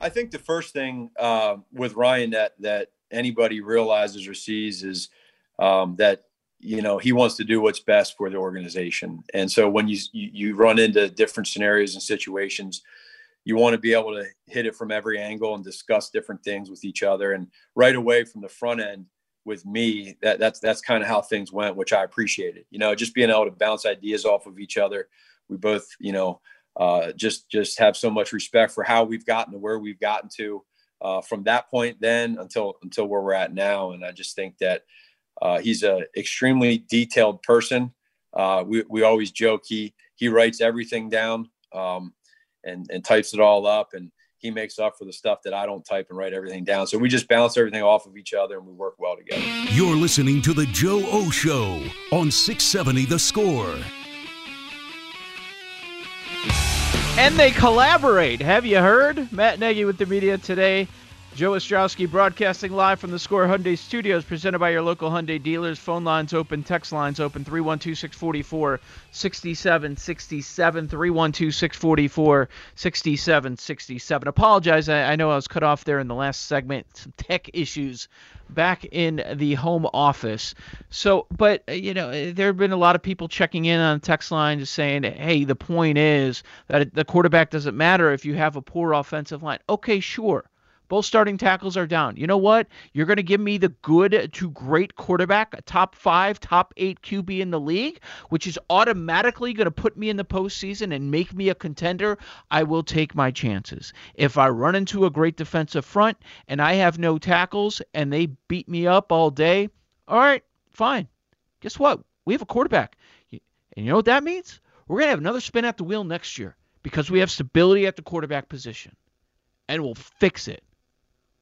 I think the first thing uh, with Ryan that that anybody realizes or sees is um, that you know he wants to do what's best for the organization, and so when you you run into different scenarios and situations, you want to be able to hit it from every angle and discuss different things with each other. And right away from the front end with me, that that's that's kind of how things went, which I appreciated. You know, just being able to bounce ideas off of each other. We both, you know uh, just just have so much respect for how we've gotten to where we've gotten to uh, from that point then until until where we're at now. And I just think that uh, he's a extremely detailed person. Uh, we we always joke he he writes everything down um, and and types it all up and he makes up for the stuff that I don't type and write everything down. So we just bounce everything off of each other and we work well together. You're listening to the Joe O Show on 670 The Score. And they collaborate. Have you heard? Matt Nagy with the media today. Joe Ostrowski broadcasting live from the Score Hyundai Studios, presented by your local Hyundai dealers. Phone lines open, text lines open, 312 644 6767. 312 644 6767. Apologize, I, I know I was cut off there in the last segment. Some tech issues back in the home office. So, but uh, you know, there have been a lot of people checking in on text line just saying, "Hey, the point is that the quarterback doesn't matter if you have a poor offensive line." Okay, sure. Both starting tackles are down. You know what? You're going to give me the good to great quarterback, a top five, top eight QB in the league, which is automatically going to put me in the postseason and make me a contender. I will take my chances. If I run into a great defensive front and I have no tackles and they beat me up all day, all right, fine. Guess what? We have a quarterback. And you know what that means? We're going to have another spin at the wheel next year because we have stability at the quarterback position. And we'll fix it.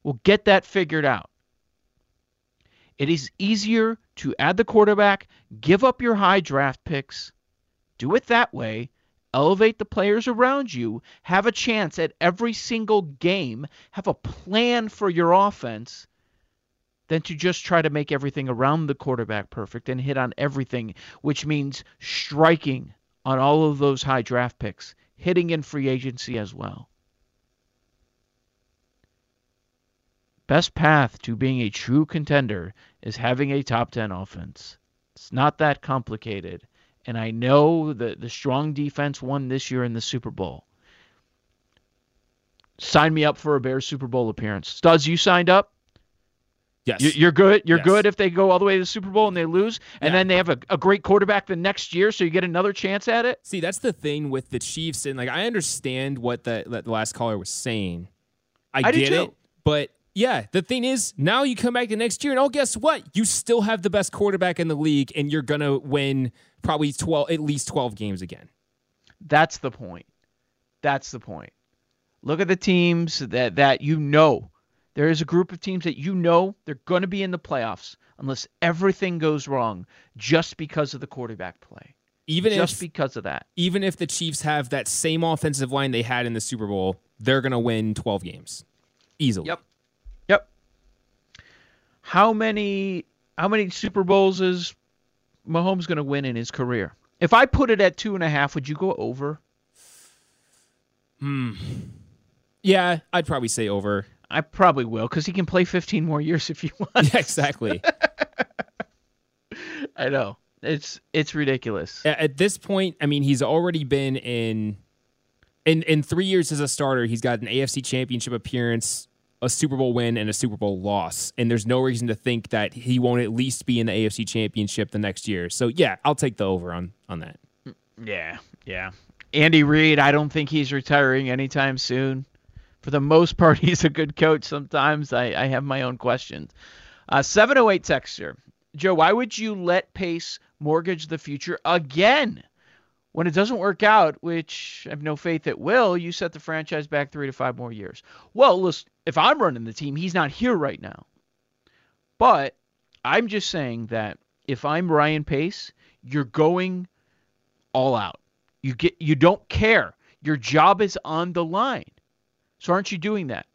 We'll get that figured out. It is easier to add the quarterback, give up your high draft picks, do it that way, elevate the players around you, have a chance at every single game, have a plan for your offense, than to just try to make everything around the quarterback perfect and hit on everything, which means striking on all of those high draft picks, hitting in free agency as well. Best path to being a true contender is having a top 10 offense. It's not that complicated. And I know that the strong defense won this year in the Super Bowl. Sign me up for a Bears Super Bowl appearance. Studs, you signed up? Yes. You're good. You're Yes. good if they go all the way to the Super Bowl and they lose, and Yeah. then they have a, a great quarterback the next year, so you get another chance at it. See, that's the thing with the Chiefs, and like I understand what the, that the last caller was saying. I, I get it, but yeah, the thing is, now you come back the next year, and oh, guess what? You still have the best quarterback in the league, and you're gonna win probably twelve, at least twelve games again. That's the point. That's the point. Look at the teams that that you know. There is a group of teams that you know they're going to be in the playoffs unless everything goes wrong just because of the quarterback play. Even just if because of that. even if the Chiefs have that same offensive line they had in the Super Bowl, they're gonna win twelve games easily. Yep. How many how many Super Bowls is Mahomes going to win in his career? If I put it at two and a half, would you go over? Hmm. Yeah, I'd probably say over. I probably will because he can play 15 more years if he wants. Yeah, exactly. I know it's it's ridiculous. At this point, I mean, he's already been in in in three years as a starter. He's got an AFC Championship appearance, a Super Bowl win and a Super Bowl loss, and there's no reason to think that he won't at least be in the AFC Championship the next year. So yeah, I'll take the over on on that. Yeah, yeah. Andy Reid, I don't think he's retiring anytime soon. For the most part, he's a good coach. Sometimes I, I have my own questions. Uh, 708 texture. Joe, why would you let Pace mortgage the future again? When it doesn't work out, which I have no faith it will, you set the franchise back three to five more years. Well, listen, if I'm running the team, he's not here right now. But I'm just saying that if I'm Ryan Pace, you're going all out. You get you don't care. Your job is on the line. So aren't you doing that?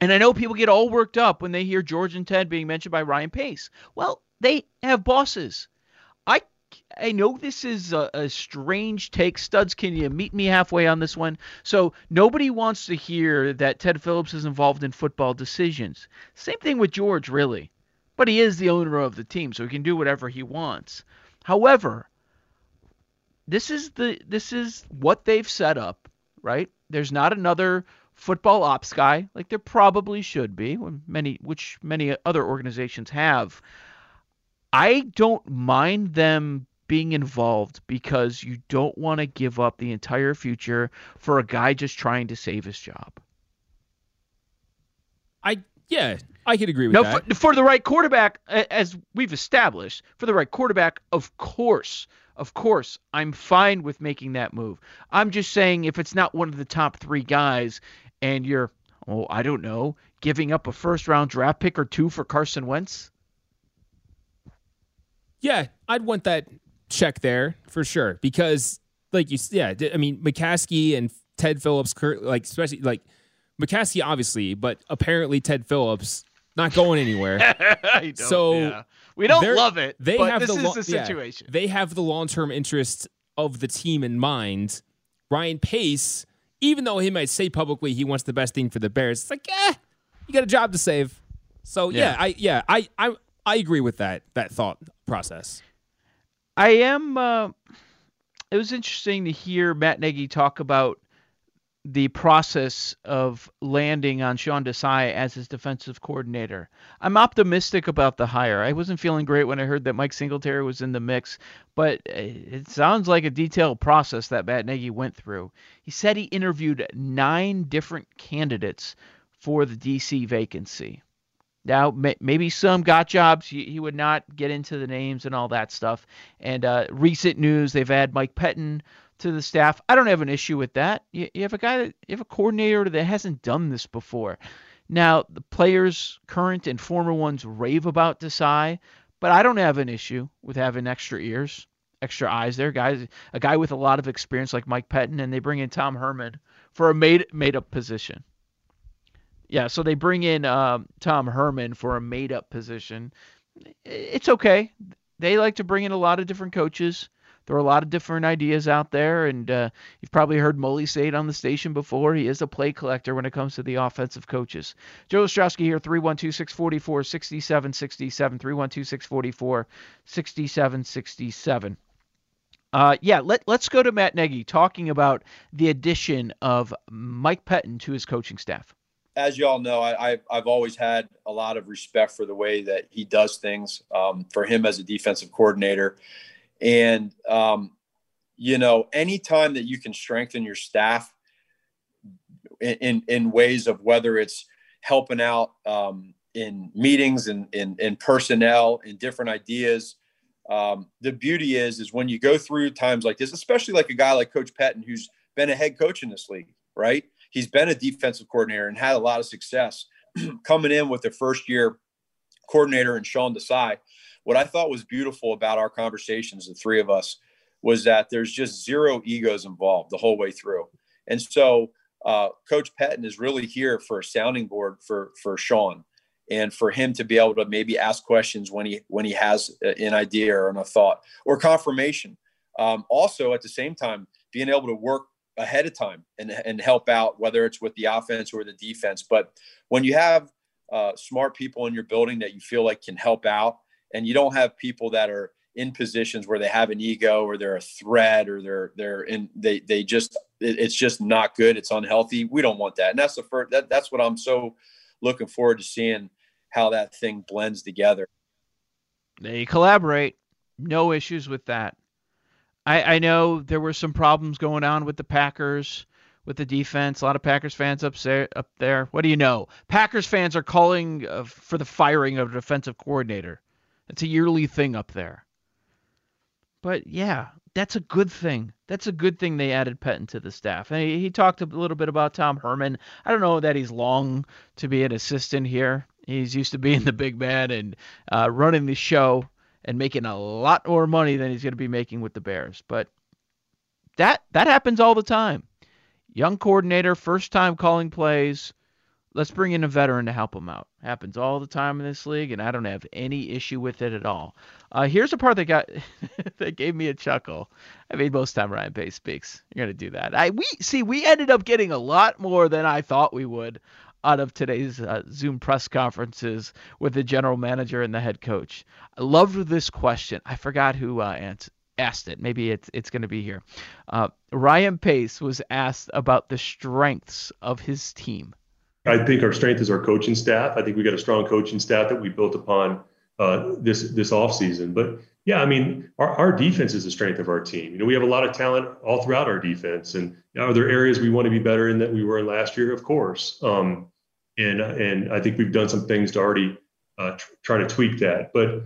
And I know people get all worked up when they hear George and Ted being mentioned by Ryan Pace. Well, they have bosses. I I know this is a, a, strange take. Studs, can you meet me halfway on this one? So nobody wants to hear that Ted Phillips is involved in football decisions. Same thing with George, really. But he is the owner of the team, so he can do whatever he wants. However, this is the this is what they've set up, right? There's not another football ops guy like there probably should be, many which many other organizations have. I don't mind them being involved because you don't want to give up the entire future for a guy just trying to save his job. I yeah, I could agree with no, that. For, for the right quarterback, as we've established, for the right quarterback, of course, of course, I'm fine with making that move. I'm just saying if it's not one of the top three guys and you're, oh, I don't know, giving up a first round draft pick or two for Carson Wentz. Yeah, I'd want that check there for sure because, like you, yeah, I mean McCaskey and Ted Phillips, like especially like McCaskey, obviously, but apparently Ted Phillips not going anywhere. so yeah. we don't love it. They have this the, lo- the situation. Yeah, they have the long term interest of the team in mind. Ryan Pace, even though he might say publicly he wants the best thing for the Bears, it's like, eh, you got a job to save. So yeah, yeah I yeah I I I agree with that that thought process. I am. Uh, it was interesting to hear Matt Nagy talk about the process of landing on Sean Desai as his defensive coordinator. I'm optimistic about the hire. I wasn't feeling great when I heard that Mike Singletary was in the mix, but it sounds like a detailed process that Matt Nagy went through. He said he interviewed nine different candidates for the DC vacancy. Now, maybe some got jobs. He would not get into the names and all that stuff. And uh, recent news, they've had Mike Pettine to the staff. I don't have an issue with that. You, you have a guy that you have a coordinator that hasn't done this before. Now, the players, current and former ones, rave about Desai, but I don't have an issue with having extra ears, extra eyes there. Guys, a guy with a lot of experience like Mike Pettine, and they bring in Tom Herman for a made made up position. Yeah, so they bring in um, Tom Herman for a made up position. It's okay. They like to bring in a lot of different coaches. There are a lot of different ideas out there, and uh, you've probably heard Moley say it on the station before. He is a play collector when it comes to the offensive coaches. Joe Ostrowski here, 312 644 6767. 312 644 6767. Uh, yeah, let, let's go to Matt Nagy talking about the addition of Mike Pettine to his coaching staff as you all know, I, have I've always had a lot of respect for the way that he does things. Um, for him as a defensive coordinator, and um, you know, anytime that you can strengthen your staff in in, in ways of whether it's helping out um, in meetings and in, in personnel and different ideas. Um, the beauty is, is when you go through times like this, especially like a guy like Coach Pettine, who's been a head coach in this league, right? He's been a defensive coordinator and had a lot of success coming in with the first year coordinator and Sean Desai. What I thought was beautiful about our conversations, the three of us, was that there's just zero egos involved the whole way through. And so uh, Coach Pettine is really here for a sounding board for for Sean and for him to be able to maybe ask questions when he when he has an idea or a thought or confirmation. Um, also, at the same time, being able to work ahead of time and, and help out, whether it's with the offense or the defense. But when you have uh, smart people in your building that you feel like can help out, and you don't have people that are in positions where they have an ego or they're a threat or they're they're in they they just it, it's just not good. It's unhealthy. We don't want that. And that's the first, that, that's what I'm so looking forward to seeing how that thing blends together. They collaborate. No issues with that. I, I know there were some problems going on with the Packers with the defense. A lot of Packers fans up there. Up there. What do you know? Packers fans are calling uh, for the firing of a defensive coordinator. It's a yearly thing up there. But yeah, that's a good thing. That's a good thing they added Pettine to the staff. And he, he talked a little bit about Tom Herman. I don't know that he's long to be an assistant here. He's used to being the big man and uh, running the show and making a lot more money than he's going to be making with the Bears. But that that happens all the time. Young coordinator, first time calling plays. Let's bring in a veteran to help him out. Happens all the time in this league, and I don't have any issue with it at all. Uh, here's a part that got that gave me a chuckle. I mean, most time Ryan Pace speaks. You're gonna do that. I we see we ended up getting a lot more than I thought we would out of today's uh, Zoom press conferences with the general manager and the head coach. I loved this question. I forgot who uh, asked it. Maybe it's it's going to be here. Uh, Ryan Pace was asked about the strengths of his team. I think our strength is our coaching staff. I think we got a strong coaching staff that we built upon uh, this this offseason. But yeah, I mean, our, our defense is the strength of our team. You know, we have a lot of talent all throughout our defense. And are there areas we want to be better in that we were in last year? Of course. Um, and and I think we've done some things to already uh, try to tweak that. But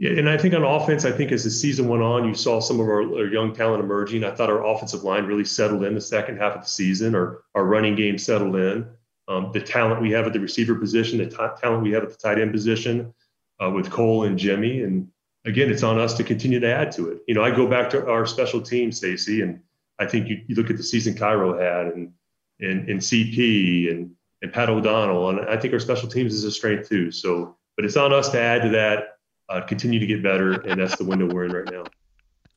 and I think on offense, I think as the season went on, you saw some of our, our, young talent emerging. I thought our offensive line really settled in the second half of the season, or our running game settled in. Um, the talent we have at the receiver position, the t- talent we have at the tight end position uh, with Cole and Jimmy, and again, it's on us to continue to add to it. You know, I go back to our special team, Stacy, and I think you, you look at the season Cairo had, and and, and CP and and Pat O'Donnell. And I think our special teams is a strength too. So, but it's on us to add to that, uh, continue to get better, and that's the window we're in right now.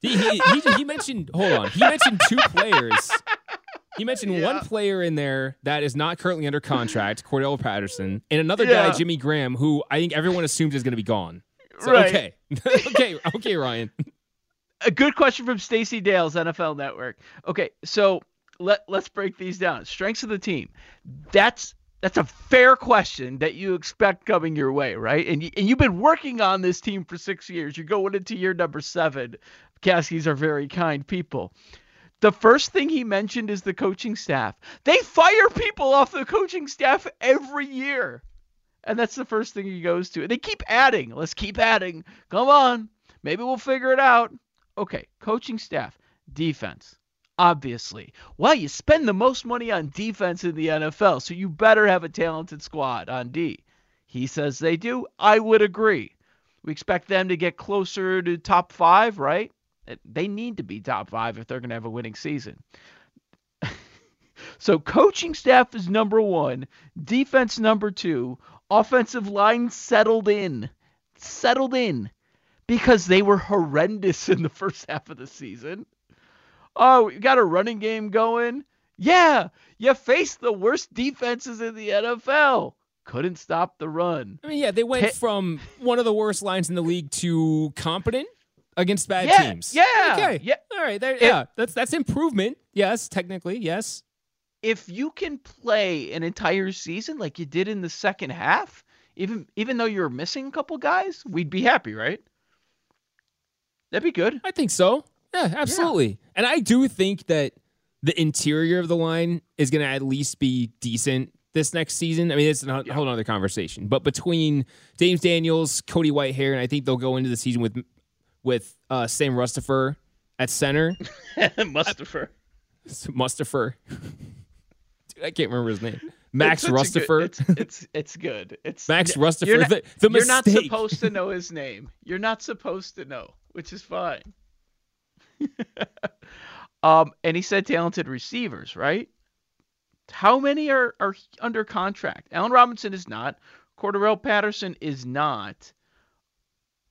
He, he, he, mentioned, hold on, he mentioned two players. He mentioned yeah. one player in there that is not currently under contract, Cordarrelle Patterson, and another yeah. guy, Jimmy Graham, who I think everyone assumes is going to be gone. So, right. Okay, okay, okay, Ryan. A good question from Stacy Dales, NFL Network. Okay, so let let's break these down. Strengths of the team. That's that's a fair question that you expect coming your way, right? And you, and you've been working on this team for six years. You're going into year number seven. Caskies are very kind people. The first thing he mentioned is the coaching staff. They fire people off the coaching staff every year. And that's the first thing he goes to. They keep adding. Let's keep adding. Come on. Maybe we'll figure it out. Okay, coaching staff, defense obviously. Well, you spend the most money on defense in the NFL, so you better have a talented squad on D. He says they do. I would agree. We expect them to get closer to top five, right? They need to be top five if they're going to have a winning season. so, coaching staff is number one, defense number two, offensive line settled in. Settled in because they were horrendous in the first half of the season. Oh, we got a running game going. Yeah, you faced the worst defenses in the NFL. Couldn't stop the run. I mean, yeah, they went Hit. from one of the worst lines in the league to competent against bad yeah, teams. Yeah. Okay. Yeah. All right. There, yeah. That's that's improvement. Yes, technically, yes. If you can play an entire season like you did in the second half, even even though you're missing a couple guys, we'd be happy, right? That'd be good. I think so. Yeah, absolutely. Yeah. And I do think that the interior of the line is going to at least be decent this next season. I mean, it's a whole other conversation. But between James Daniels, Cody Whitehair, and I think they'll go into the season with with uh, Sam Mustipher at center. Mustipher. Mustipher. Dude, I can't remember his name. Max Rustifer. it's, it's it's good. It's Max Rustifer. Not, the, the you're not supposed to know his name. You're not supposed to know, which is fine. um, and he said talented receivers, right? How many are, are under contract? Allen Robinson is not. Cordarrelle Patterson is not.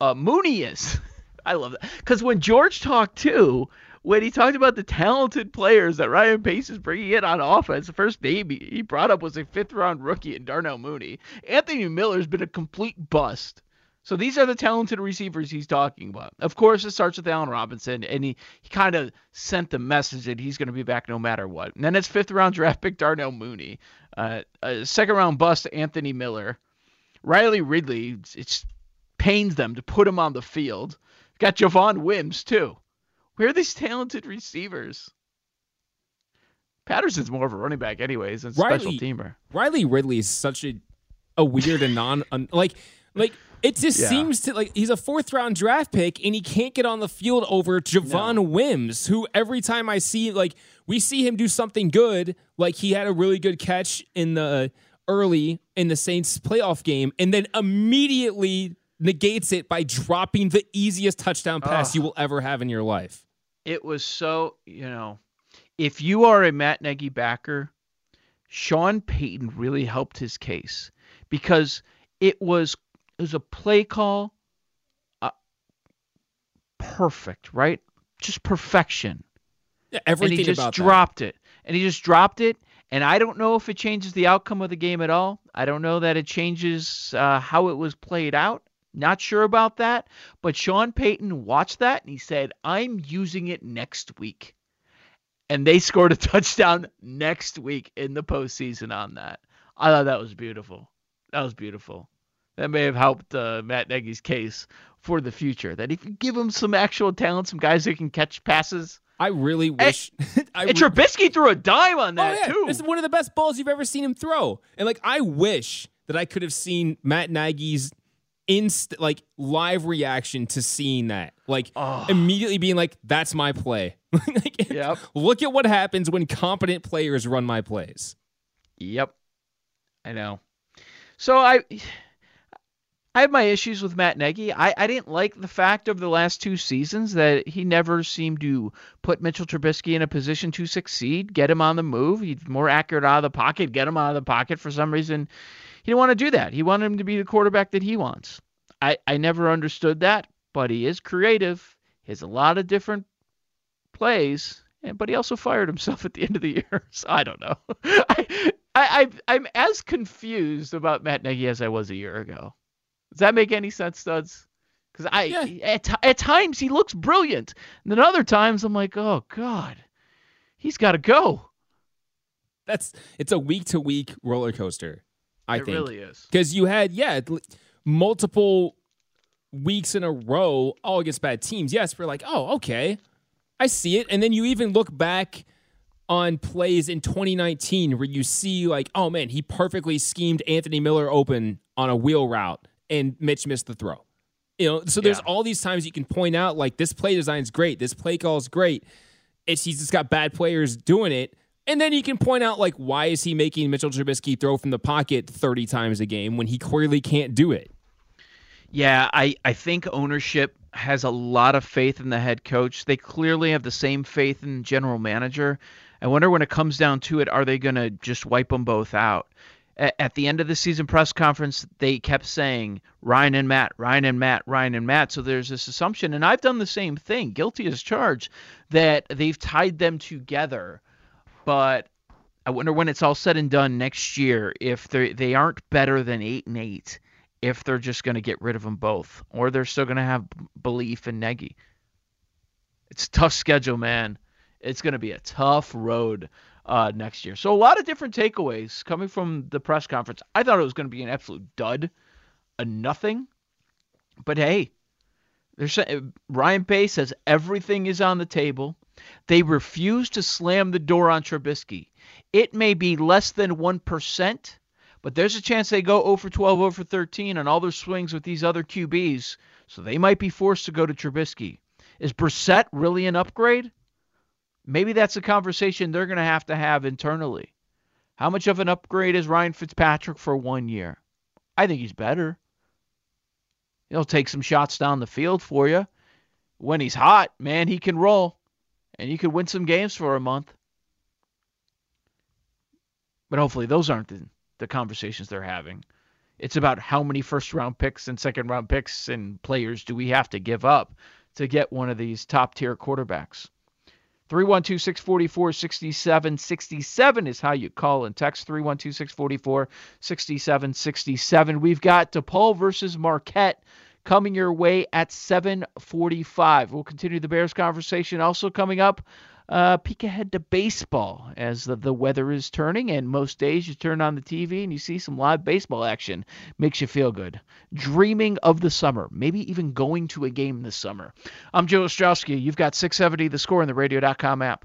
Uh, Mooney is. I love that. Because when George talked too, when he talked about the talented players that Ryan Pace is bringing in on offense, the first name he brought up was a fifth round rookie in Darnell Mooney. Anthony Miller's been a complete bust. So these are the talented receivers he's talking about. Of course, it starts with Allen Robinson, and he, he kind of sent the message that he's going to be back no matter what. And then it's fifth round draft pick Darnell Mooney, uh, second round bust Anthony Miller, Riley Ridley. It pains them to put him on the field. Got Javon Wims too. Where are these talented receivers? Patterson's more of a running back, anyways, and Riley, special teamer. Riley Ridley is such a a weird and non un, like like it just yeah. seems to like he's a fourth round draft pick and he can't get on the field over Javon no. Wims, who every time I see like we see him do something good, like he had a really good catch in the early in the Saints playoff game, and then immediately negates it by dropping the easiest touchdown pass you will ever have in your life. It was so, you know, if you are a Matt Nagy backer, Sean Payton really helped his case because it was it was a play call uh, perfect, right? Just perfection. Yeah, everything and he just dropped that. it. And he just dropped it. And I don't know if it changes the outcome of the game at all. I don't know that it changes uh, how it was played out. Not sure about that. But Sean Payton watched that and he said, I'm using it next week. And they scored a touchdown next week in the postseason on that. I thought that was beautiful. That was beautiful that may have helped uh, Matt Nagy's case for the future. That if you give him some actual talent, some guys who can catch passes. I really wish. And, I and Trubisky threw a dime on that oh, yeah. too. This is one of the best balls you've ever seen him throw. And like, I wish that I could have seen Matt Nagy's inst like live reaction to seeing that. Like oh. immediately being like, "That's my play." like, yep. Look at what happens when competent players run my plays. Yep. I know. So I I have my issues with Matt Nagy. I, I didn't like the fact of the last two seasons that he never seemed to put Mitchell Trubisky in a position to succeed, get him on the move. He's more accurate out of the pocket, get him out of the pocket. For some reason, he didn't want to do that. He wanted him to be the quarterback that he wants. I, I never understood that, but he is creative. He has a lot of different plays, but he also fired himself at the end of the year. So I don't know. I, I, I, I'm as confused about Matt Nagy as I was a year ago. Does that make any sense, Studs? Because I yeah. at, at times he looks brilliant, and then other times I'm like, oh god, he's got to go. That's it's a week to week roller coaster. I it think it really is because you had yeah multiple weeks in a row all against bad teams. Yes, we're like, oh okay, I see it, and then you even look back on plays in 2019 where you see like, oh man, he perfectly schemed Anthony Miller open on a wheel route and Mitch missed the throw. You know, so there's yeah. all these times you can point out like this play design is great, this play call is great. It's he's just got bad players doing it. And then you can point out like why is he making Mitchell Trubisky throw from the pocket 30 times a game when he clearly can't do it? Yeah, I, I think ownership has a lot of faith in the head coach. They clearly have the same faith in general manager. I wonder when it comes down to it, are they going to just wipe them both out? At the end of the season press conference, they kept saying Ryan and Matt, Ryan and Matt, Ryan and Matt. So there's this assumption, and I've done the same thing, guilty as charged, that they've tied them together. But I wonder when it's all said and done next year if they they aren't better than eight and eight, if they're just going to get rid of them both, or they're still going to have belief in Nagy. It's a tough schedule, man. It's going to be a tough road uh, next year. So a lot of different takeaways coming from the press conference. I thought it was going to be an absolute dud, a nothing. But hey, there's Ryan Pace says everything is on the table. They refuse to slam the door on Trubisky. It may be less than 1%, but there's a chance they go 0 for 12, 0 for 13 on all their swings with these other QBs, so they might be forced to go to Trubisky. Is Brissett really an upgrade? Maybe that's a conversation they're going to have to have internally. How much of an upgrade is Ryan Fitzpatrick for one year? I think he's better. He'll take some shots down the field for you. When he's hot, man, he can roll. And you could win some games for a month. But hopefully, those aren't the, the conversations they're having. It's about how many first round picks and second round picks and players do we have to give up to get one of these top tier quarterbacks. 312 644 6767 is how you call and text 312 644 6767. We've got DePaul versus Marquette coming your way at 7:45. We'll continue the Bears conversation. Also coming up, uh, peek ahead to baseball as the, the weather is turning, and most days you turn on the TV and you see some live baseball action. Makes you feel good. Dreaming of the summer, maybe even going to a game this summer. I'm Joe Ostrowski. You've got 670 the score in the radio.com app.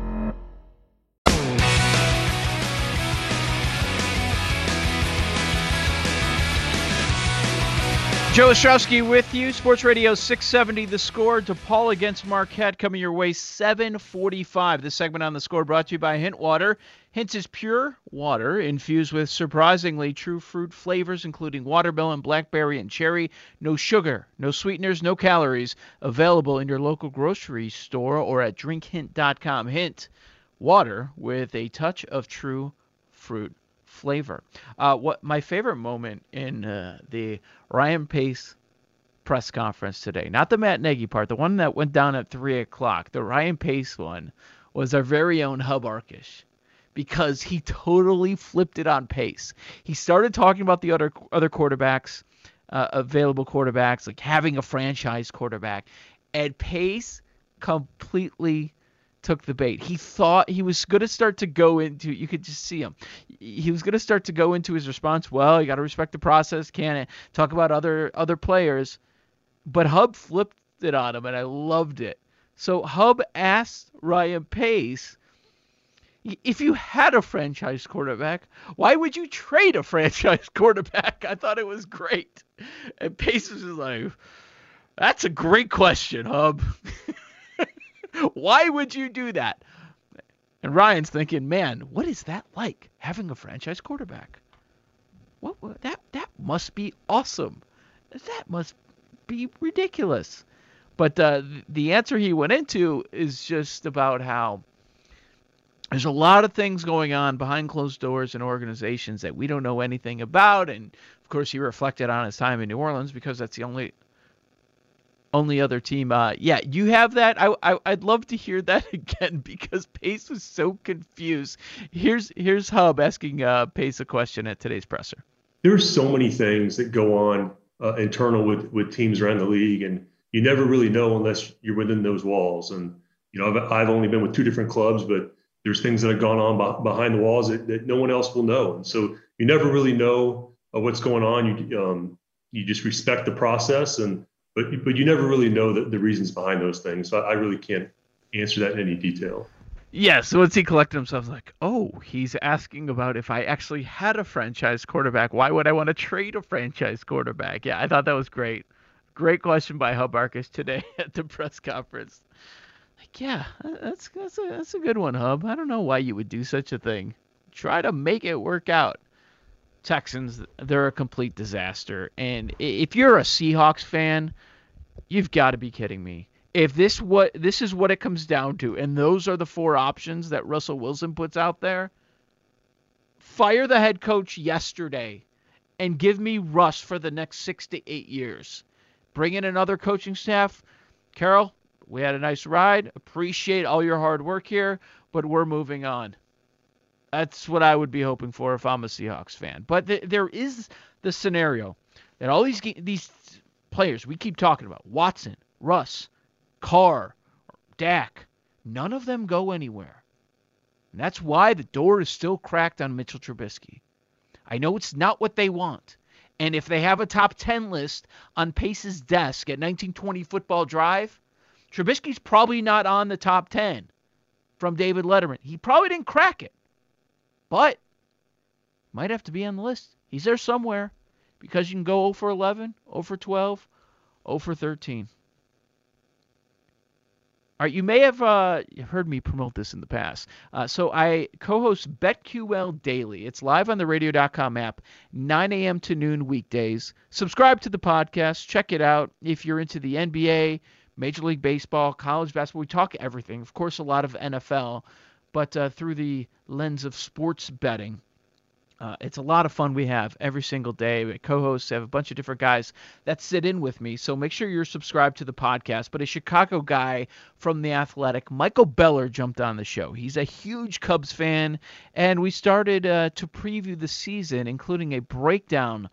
Joe Ostrowski with you. Sports Radio 670 The Score. DePaul against Marquette coming your way 745. This segment on The Score brought to you by Hint Water. Hint is pure water infused with surprisingly true fruit flavors including watermelon, blackberry, and cherry. No sugar, no sweeteners, no calories. Available in your local grocery store or at drinkhint.com. Hint, water with a touch of true fruit flavor. Uh, what my favorite moment in uh, the Ryan Pace press conference today, not the Matt Nagy part, the one that went down at three o'clock, the Ryan Pace one, was our very own Hub Arkush because he totally flipped it on Pace. He started talking about the other other quarterbacks, uh, available quarterbacks, like having a franchise quarterback, and Pace completely took the bait. He thought he was going to start to go into. You could just see him. He was going to start to go into his response. Well, you got to respect the process. Can it talk about other other players? But Hub flipped it on him, and I loved it. So Hub asked Ryan Pace. If you had a franchise quarterback, why would you trade a franchise quarterback? I thought it was great. And Pace was like, that's a great question, Hub. Why would you do that? And Ryan's thinking, man, what is that like having a franchise quarterback? What, that that must be awesome. That must be ridiculous. But uh, the answer he went into is just about how there's a lot of things going on behind closed doors in organizations that we don't know anything about. And of course, he reflected on his time in New Orleans because that's the only only other team. Uh, yeah, you have that. I, I would love to hear that again because Pace was so confused. Here's here's Hub asking uh, Pace a question at today's presser. There's so many things that go on uh, internal with with teams around the league, and you never really know unless you're within those walls. And you know, I've, I've only been with two different clubs, but there's things that have gone on behind the walls that, that no one else will know, and so you never really know uh, what's going on. You um, you just respect the process and but but you never really know the, the reasons behind those things. So I, I really can't answer that in any detail. Yeah, so once he collected himself, like, oh, he's asking about if I actually had a franchise quarterback, why would I want to trade a franchise quarterback? Yeah, I thought that was great. Great question by Hub Arkush today at the press conference. Like, yeah, uh, that's that's a that's a good one, Hub. I don't know why you would do such a thing. Try to make it work out. Texans, they're a complete disaster. And if you're a Seahawks fan, you've got to be kidding me. If this what this is what it comes down to, and those are the four options that Russell Wilson puts out there, fire the head coach yesterday and give me Russ for the next six to eight years. bring in another coaching staff. Carroll, we had a nice ride. Appreciate all your hard work here, but we're moving on. That's what I would be hoping for if I'm a Seahawks fan. But th- there is the scenario that all these these players we keep talking about, Watson, Russ, Carr, Dak, none of them go anywhere. And that's why the door is still cracked on Mitchell Trubisky. I know it's not what they want. And if they have a top 10 list on Pace's desk at 1920 Football Drive, Trubisky's probably not on the top 10 from David Letterman. He probably didn't crack it, but might have to be on the list. He's there somewhere because you can go 0 for 11, 0 for 12, 0 for 13. All right, you may have uh, heard me promote this in the past. Uh, so I co-host BetQL Daily. It's live on the Radio.com app, 9 a.m. to noon weekdays. Subscribe to the podcast. Check it out if you're into the NBA, Major League Baseball, college basketball. We talk everything. Of course, a lot of NFL, but uh, through the lens of sports betting. Uh, it's a lot of fun we have every single day. We have co-hosts have a bunch of different guys that sit in with me. So make sure you're subscribed to the podcast. But a Chicago guy from the Athletic, Michael Beller, jumped on the show. He's a huge Cubs fan, and we started uh, to preview the season, including a breakdown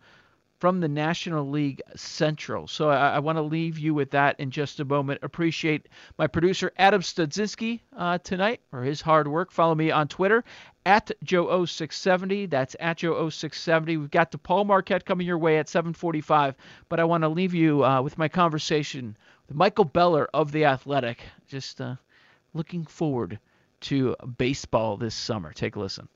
from the National League Central. So I, I want to leave you with that in just a moment. Appreciate my producer Adam Studzinski uh, tonight for his hard work. Follow me on Twitter at Joe0670. That's at Joe0670. We've got DePaul Marquette coming your way at 745. But I want to leave you uh, with my conversation with Michael Beller of The Athletic. Just uh, looking forward to baseball this summer. Take a listen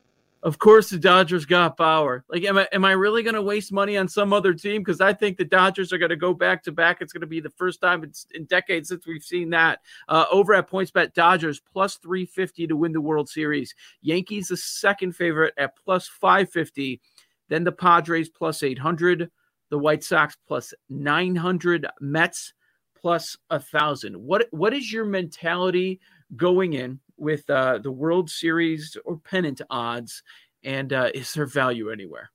of course the Dodgers got Bauer. Like, am I am I really going to waste money on some other team? Because I think the Dodgers are going to go back to back. It's going to be the first time in, decades since we've seen that. Uh, over at PointsBet, Dodgers plus three fifty to win the World Series. Yankees the second favorite at plus five fifty. Then the Padres plus eight hundred. The White Sox plus nine hundred. Mets plus a thousand. What what is your mentality going in? With uh, the World Series or pennant odds? And uh, is there value anywhere?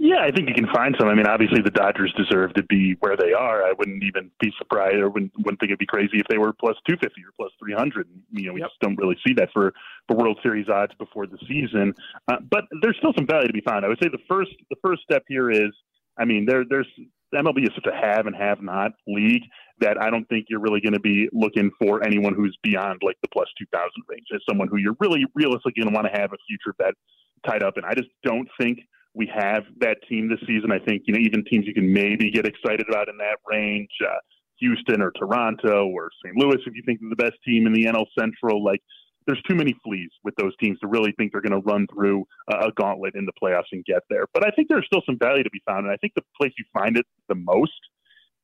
Yeah, I think you can find some. I mean, obviously the Dodgers deserve to be where they are. I wouldn't even be surprised or wouldn't, wouldn't think it'd be crazy if they were plus 250 or plus 300. You know, we yep. just don't really see that for, for World Series odds before the season. Uh, but there's still some value to be found. I would say the first the first step here is, I mean, there there's MLB is such a have and have not league that I don't think you're really going to be looking for anyone who's beyond like the plus 2000 range as someone who you're really realistically going to want to have a future bet tied up And I just don't think we have that team this season. I think, you know, even teams you can maybe get excited about in that range, uh, Houston or Toronto or St. Louis, if you think they're the best team in the NL Central, like there's too many fleas with those teams to really think they're going to run through a gauntlet in the playoffs and get there. But I think there's still some value to be found. And I think the place you find it the most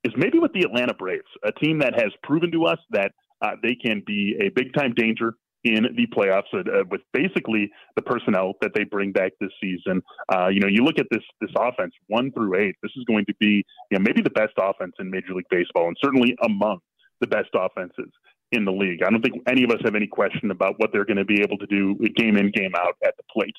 is maybe with the Atlanta Braves, a team that has proven to us that uh, they can be a big time danger in the playoffs uh, with basically the personnel that they bring back this season. Uh, you know, you look at this this offense one through eight. This is going to be you know, maybe the best offense in Major League Baseball, and certainly among the best offenses in the league. I don't think any of us have any question about what they're going to be able to do game in game out at the plate.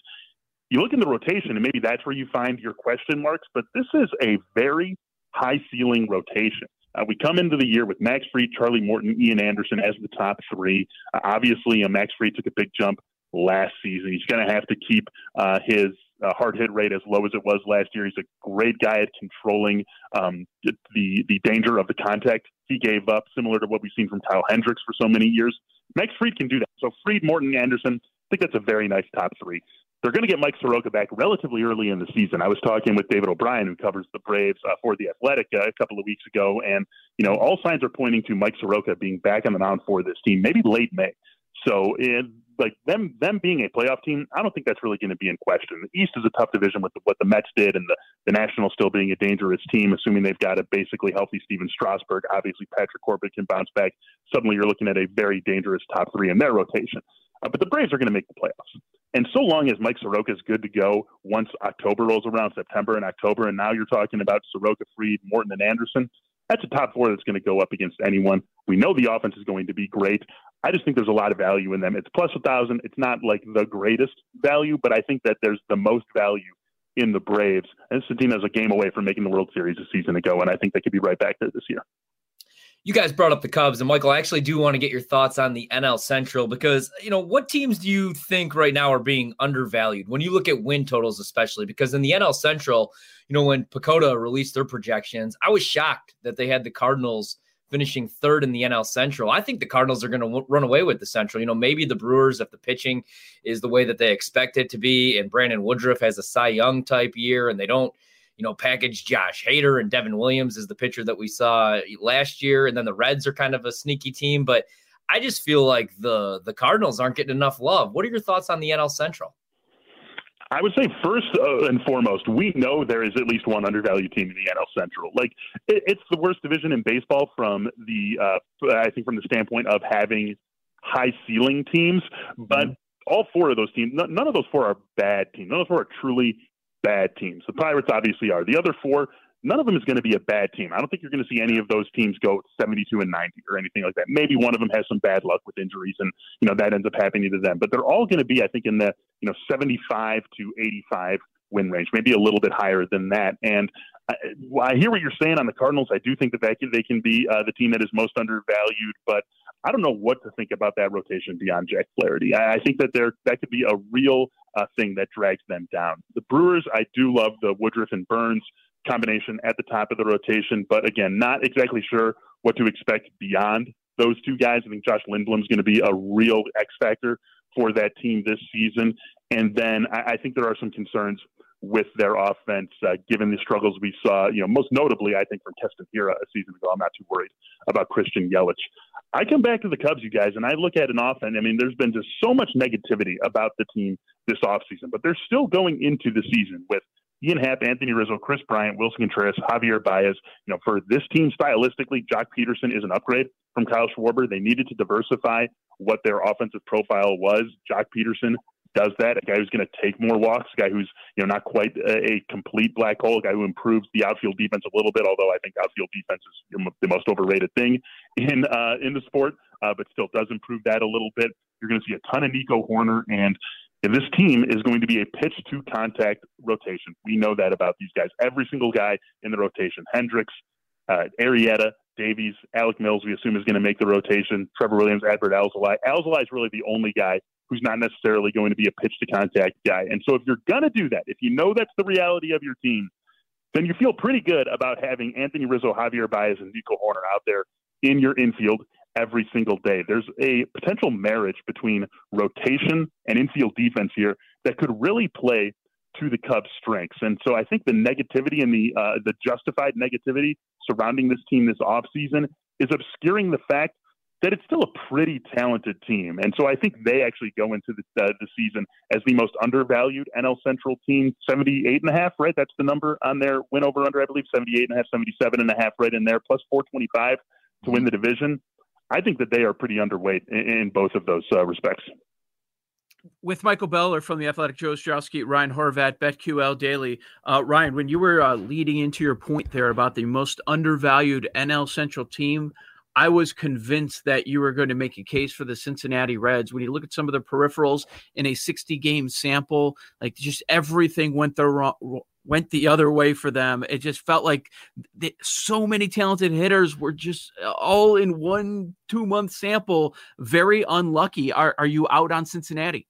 You look in the rotation, and maybe that's where you find your question marks. But this is a very high ceiling rotation. Uh, we come into the year with Max Fried, Charlie Morton, Ian Anderson as the top three. Uh, obviously, uh, Max Fried took a big jump last season. He's going to have to keep uh, his uh, hard hit rate as low as it was last year. He's a great guy at controlling um, the the danger of the contact he gave up, similar to what we've seen from Kyle Hendricks for so many years. Max Fried can do that. So Freed, Morton, Anderson, I think that's a very nice top three. They're going to get Mike Soroka back relatively early in the season. I was talking with David O'Brien, who covers the Braves uh, for the Athletic uh, a couple of weeks ago, and you know all signs are pointing to Mike Soroka being back on the mound for this team, maybe late May. So, like them, them being a playoff team, I don't think that's really going to be in question. The East is a tough division with the, what the Mets did, and the the Nationals still being a dangerous team, assuming they've got a basically healthy Stephen Strasburg. Obviously, Patrick Corbin can bounce back. Suddenly, you're looking at a very dangerous top three in their rotation. Uh, but the Braves are going to make the playoffs. And so long as Mike Soroka is good to go once October rolls around, September and October, and now you're talking about Soroka, Fried, Morton, and Anderson, that's a top four that's going to go up against anyone. We know the offense is going to be great. I just think there's a lot of value in them. It's plus a thousand. It's not like the greatest value, but I think that there's the most value in the Braves. And this team that's a game away from making the World Series a season ago, and I think they could be right back there this year. You guys brought up the Cubs, and Michael, I actually do want to get your thoughts on the NL Central because, you know, what teams do you think right now are being undervalued when you look at win totals, especially? Because in the NL Central, you know, when PECOTA released their projections, I was shocked that they had the Cardinals finishing third in the NL Central. I think the Cardinals are going to w- run away with the Central. You know, maybe the Brewers, if the pitching is the way that they expect it to be, and Brandon Woodruff has a Cy Young type year, and they don't you know, package Josh Hader and Devin Williams is the pitcher that we saw last year. And then the Reds are kind of a sneaky team. But I just feel like the the Cardinals aren't getting enough love. What are your thoughts on the NL Central? I would say first uh, and foremost, we know there is at least one undervalued team in the NL Central. Like it, it's the worst division in baseball from the uh, I think from the standpoint of having high ceiling teams, but. Mm-hmm. All four of those teams, none of those four are bad teams. None of those four are truly bad teams. The Pirates obviously are. The other four, none of them is going to be a bad team. I don't think you're going to see any of those teams go 72 and 90 or anything like that. Maybe one of them has some bad luck with injuries and, you know, that ends up happening to them. But they're all going to be, I think, in the, you know, 75 to 85 win range, maybe a little bit higher than that. And I, I hear what you're saying on the Cardinals. I do think that they can, they can be uh, the team that is most undervalued, but I don't know what to think about that rotation beyond Jack Flaherty. I, I think that there that could be a real uh, thing that drags them down. The Brewers, I do love the Woodruff and Burnes combination at the top of the rotation, but again, not exactly sure what to expect beyond those two guys. I think Josh Lindblom's going to be a real X factor for that team this season. And then I, I think there are some concerns with their offense, uh, given the struggles we saw, you know, most notably, I think, from Keston a season ago. I'm not too worried about Christian Yelich. I come back to the Cubs, you guys, and I look at an offense. I mean, there's been just so much negativity about the team this offseason, but they're still going into the season with Ian Happ, Anthony Rizzo, Kris Bryant, Willson Contreras, Javier Baez. You know, for this team stylistically, Joc Pederson is an upgrade from Kyle Schwarber. They needed to diversify what their offensive profile was. Joc Pederson does that, a guy who's going to take more walks, a guy who's you know not quite a, a, complete black hole, a guy who improves the outfield defense a little bit. Although I think outfield defense is the most overrated thing in uh, in the sport, uh, but still does improve that a little bit. You're going to see a ton of Nico Hoerner and this team is going to be a pitch to contact rotation. We know that about these guys. Every single guy in the rotation, Hendricks, uh, Arrieta, Davies, Alec Mills, we assume is going to make the rotation. Trevor Williams, Adbert Alzolay. Alzolay is really the only guy who's not necessarily going to be a pitch to contact guy. And so if you're going to do that, if you know that's the reality of your team, then you feel pretty good about having Anthony Rizzo, Javier Baez, and Nico Hoerner out there in your infield every single day. There's a potential marriage between rotation and infield defense here that could really play to the Cubs' strengths. And so I think the negativity and the uh, the justified negativity surrounding this team this offseason is obscuring the fact that it's still a pretty talented team. And so I think they actually go into the, the season as the most undervalued NL Central team, 78 and a half, right? That's the number on their win over under, I believe, 78 and a half, 77 and a half right in there, plus 425 to win the division. I think that they are pretty underweight in, in both of those uh, respects. With Michael Beller from the Athletic, Joe Ostrowski, Ryan Horvat, BetQL Daily. Uh, Ryan, when you were uh, leading into your point there about the most undervalued NL Central team, I was convinced that you were going to make a case for the Cincinnati Reds. When you look at some of the peripherals in a 60 game sample, like just everything went the wrong went the other way for them. It just felt like so many talented hitters were just uh, all in one two month sample. Very unlucky. Are are you out on Cincinnati?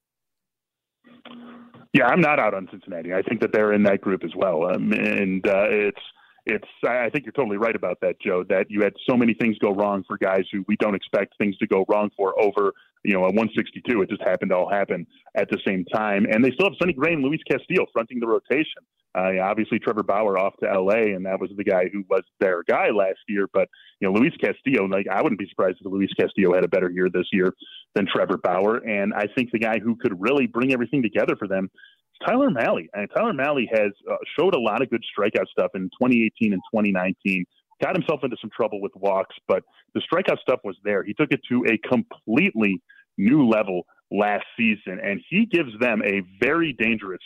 Yeah, I'm not out on Cincinnati. I think that they're in that group as well, um, and uh, it's it's I think you're totally right about that, Joe. That you had so many things go wrong for guys who we don't expect things to go wrong for over you know a 162. It just happened to all happen at the same time, and they still have Sonny Gray and Luis Castillo fronting the rotation. Uh, obviously, Trevor Bauer off to LA, and that was the guy who was their guy last year. But you know, Luis Castillo, like I wouldn't be surprised if Luis Castillo had a better year this year than Trevor Bauer. And I think the guy who could really bring everything together for them Tyler Mahle. And Tyler Mahle has uh, showed a lot of good strikeout stuff in 2018 and 2019. Got himself into some trouble with walks, but the strikeout stuff was there. He took it to a completely new level last season, and he gives them a very dangerous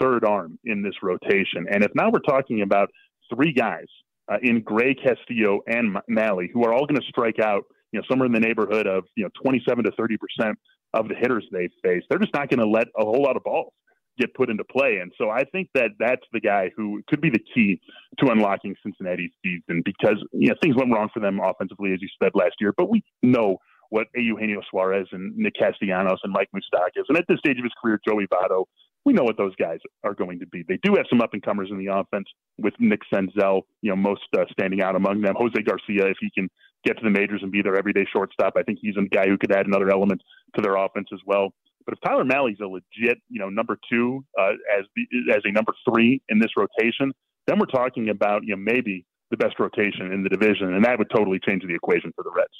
third arm in this rotation. And if now we're talking about three guys uh, in Gray, Castillo, and Mahle, who are all going to strike out, you know, somewhere in the neighborhood of you know 27 to 30 percent of the hitters they face, they're just not going to let a whole lot of balls get put into play. And so I think that that's the guy who could be the key to unlocking Cincinnati's season because you know things went wrong for them offensively, as you said last year. But we know what Eugenio Suarez and Nick Castellanos and Mike Moustakas, and at this stage of his career, Joey Votto, we know what those guys are going to be. They do have some up and comers in the offense with Nick Senzel, you know, most uh, standing out among them. Jose Garcia, if he can get to the majors and be their everyday shortstop, I think he's a guy who could add another element to their offense as well. But if Tyler Mahle's a legit, you know, number two uh, as the, as a number three in this rotation, then we're talking about you know maybe the best rotation in the division, and that would totally change the equation for the Reds.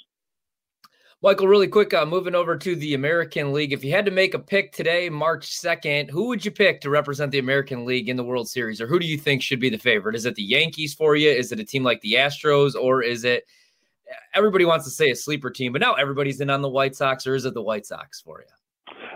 Michael, really quick, uh, moving over to the American League. If you had to make a pick today, March 2nd, who would you pick to represent the American League in the World Series? Or who do you think should be the favorite? Is it the Yankees for you? Is it a team like the Astros? Or is it everybody wants to say a sleeper team, but now everybody's in on the White Sox? Or is it the White Sox for you?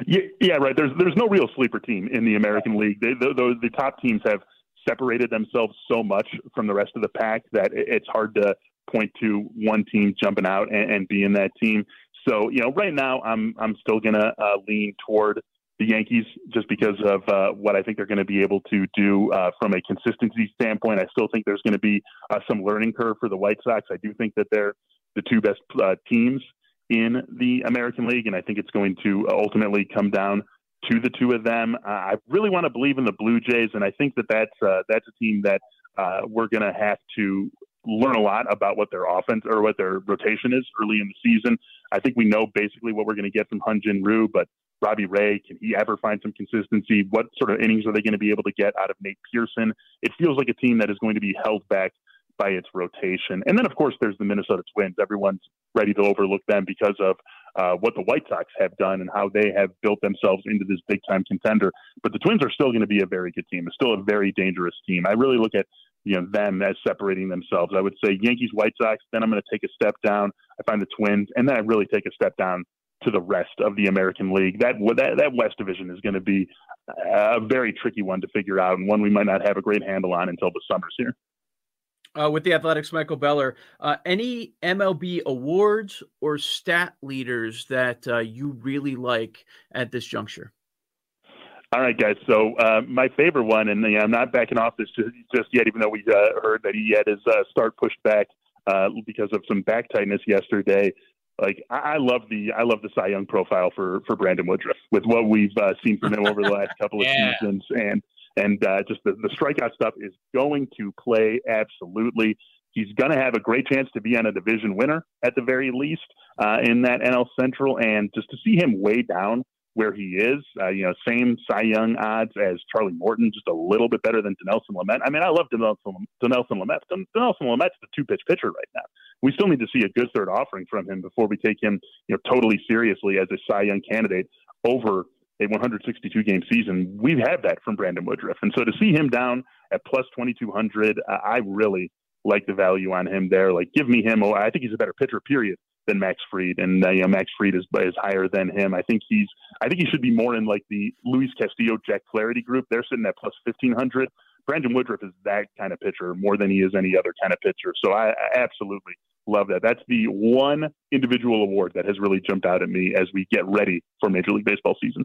Yeah, yeah, right. There's there's no real sleeper team in the American League. They, the, the, the top teams have separated themselves so much from the rest of the pack that it's hard to point to one team jumping out and, and being that team. So you know, right now I'm I'm still gonna uh, lean toward the Yankees just because of uh, what I think they're going to be able to do uh, from a consistency standpoint. I still think there's going to be uh, some learning curve for the White Sox. I do think that they're the two best uh, teams in the American League, and I think it's going to ultimately come down to the two of them. Uh, I really want to believe in the Blue Jays, and I think that that's uh, that's a team that uh, we're going to have to learn a lot about what their offense or what their rotation is early in the season. I think we know basically what we're going to get from Hyun Jin Ryu, but Robbie Ray, can he ever find some consistency? What sort of innings are they going to be able to get out of Nate Pearson? It feels like a team that is going to be held back by its rotation. And then, of course, there's the Minnesota Twins. Everyone's ready to overlook them because of uh, what the White Sox have done and how they have built themselves into this big time contender. But the Twins are still going to be a very good team. It's still a very dangerous team. I really look at you know them as separating themselves. I would say Yankees, White Sox. Then I'm going to take a step down. I find the Twins, and then I really take a step down to the rest of the American League. That that, that West Division is going to be a very tricky one to figure out, and one we might not have a great handle on until the summer's here uh, with the Athletics, Michael Beller. Uh, any MLB awards or stat leaders that uh, you really like at this juncture? All right, guys. So uh, my favorite one, and I'm not backing off this just, just yet, even though we uh, heard that he had his uh, start pushed back because of some back tightness yesterday. Like I, I love the I love the Cy Young profile for for Brandon Woodruff with what we've seen from him over the last couple of yeah. seasons, and and uh, just the, the strikeout stuff is going to play absolutely. He's going to have a great chance to be on a division winner at the very least uh, in that NL Central. And just to see him way down where he is, uh, you know, same Cy Young odds as Charlie Morton, just a little bit better than Dinelson Lamet. I mean, I love Denelson, Dinelson Lamet. Dinelson Lamet's the two pitch pitcher right now. We still need to see a good third offering from him before we take him, you know, totally seriously as a Cy Young candidate over a 162 game season. We've had that from Brandon Woodruff. And so to see him down at plus 2200, I really like the value on him there. Like, give me him. I think he's a better pitcher, period, than Max Fried. And, uh, you know, Max Fried is, is higher than him. I think he's, I think he should be more in like the Luis Castillo, Jack Flaherty group. They're sitting at plus 1500. Brandon Woodruff is that kind of pitcher more than he is any other kind of pitcher. So I, I absolutely love that. That's the one individual award that has really jumped out at me as we get ready for Major League Baseball season.